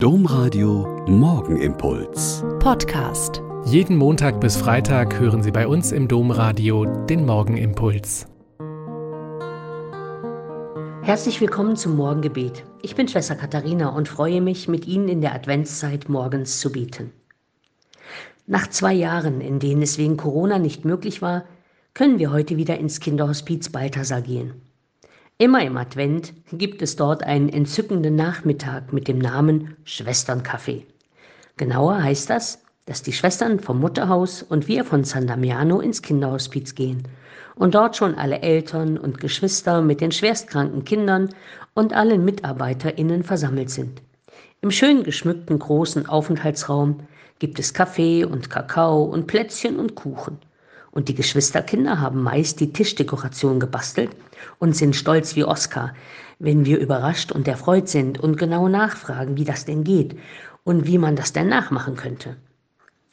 Domradio Morgenimpuls. Podcast. Jeden Montag bis Freitag hören Sie bei uns im Domradio den Morgenimpuls. Herzlich willkommen zum Morgengebet. Ich bin Schwester Katharina und freue mich, mit Ihnen in der Adventszeit morgens zu beten. Nach zwei Jahren, in denen es wegen Corona nicht möglich war, können wir heute wieder ins Kinderhospiz Balthasar gehen. Immer im Advent gibt es dort einen entzückenden Nachmittag mit dem Namen Schwesternkaffee. Genauer heißt das, dass die Schwestern vom Mutterhaus und wir von San Damiano ins Kinderhospiz gehen und dort schon alle Eltern und Geschwister mit den schwerstkranken Kindern und allen MitarbeiterInnen versammelt sind. Im schön geschmückten großen Aufenthaltsraum gibt es Kaffee und Kakao und Plätzchen und Kuchen. Und die Geschwisterkinder haben meist die Tischdekoration gebastelt und sind stolz wie Oskar, wenn wir überrascht und erfreut sind und genau nachfragen, wie das denn geht und wie man das denn nachmachen könnte.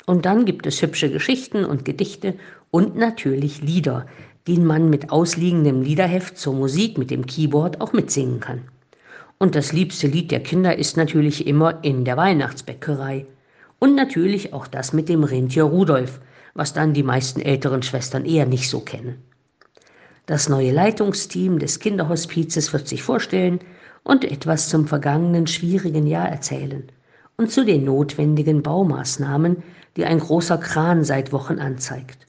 Und dann gibt es hübsche Geschichten und Gedichte und natürlich Lieder, die man mit ausliegendem Liederheft zur Musik mit dem Keyboard auch mitsingen kann. Und das liebste Lied der Kinder ist natürlich immer in der Weihnachtsbäckerei. Und natürlich auch das mit dem Rentier Rudolf, was dann die meisten älteren Schwestern eher nicht so kennen. Das neue Leitungsteam des Kinderhospizes wird sich vorstellen und etwas zum vergangenen schwierigen Jahr erzählen und zu den notwendigen Baumaßnahmen, die ein großer Kran seit Wochen anzeigt.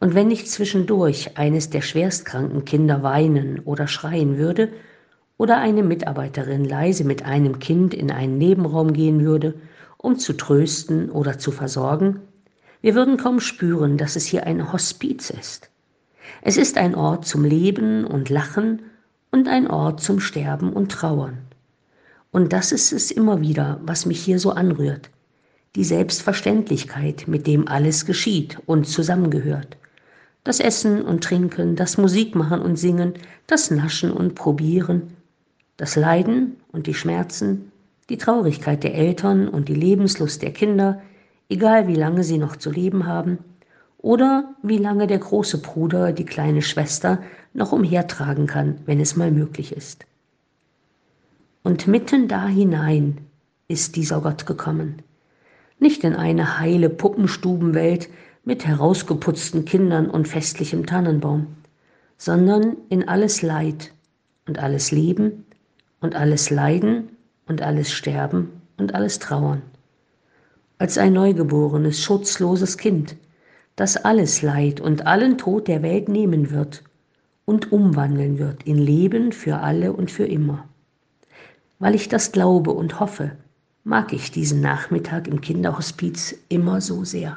Und wenn nicht zwischendurch eines der schwerstkranken Kinder weinen oder schreien würde, oder eine Mitarbeiterin leise mit einem Kind in einen Nebenraum gehen würde, um zu trösten oder zu versorgen, wir würden kaum spüren, dass es hier ein Hospiz ist. Es ist ein Ort zum Leben und Lachen und ein Ort zum Sterben und Trauern. Und das ist es immer wieder, was mich hier so anrührt. Die Selbstverständlichkeit, mit dem alles geschieht und zusammengehört. Das Essen und Trinken, das Musikmachen und Singen, das Naschen und Probieren, das Leiden und die Schmerzen, die Traurigkeit der Eltern und die Lebenslust der Kinder, egal wie lange sie noch zu leben haben, oder wie lange der große Bruder die kleine Schwester noch umhertragen kann, wenn es mal möglich ist. Und mitten da hinein ist dieser Gott gekommen, nicht in eine heile Puppenstubenwelt mit herausgeputzten Kindern und festlichem Tannenbaum, sondern in alles Leid und alles Leben und alles Leiden und alles Sterben und alles Trauern als ein neugeborenes, schutzloses Kind, das alles Leid und allen Tod der Welt nehmen wird und umwandeln wird in Leben für alle und für immer. Weil ich das glaube und hoffe, mag ich diesen Nachmittag im Kinderhospiz immer so sehr.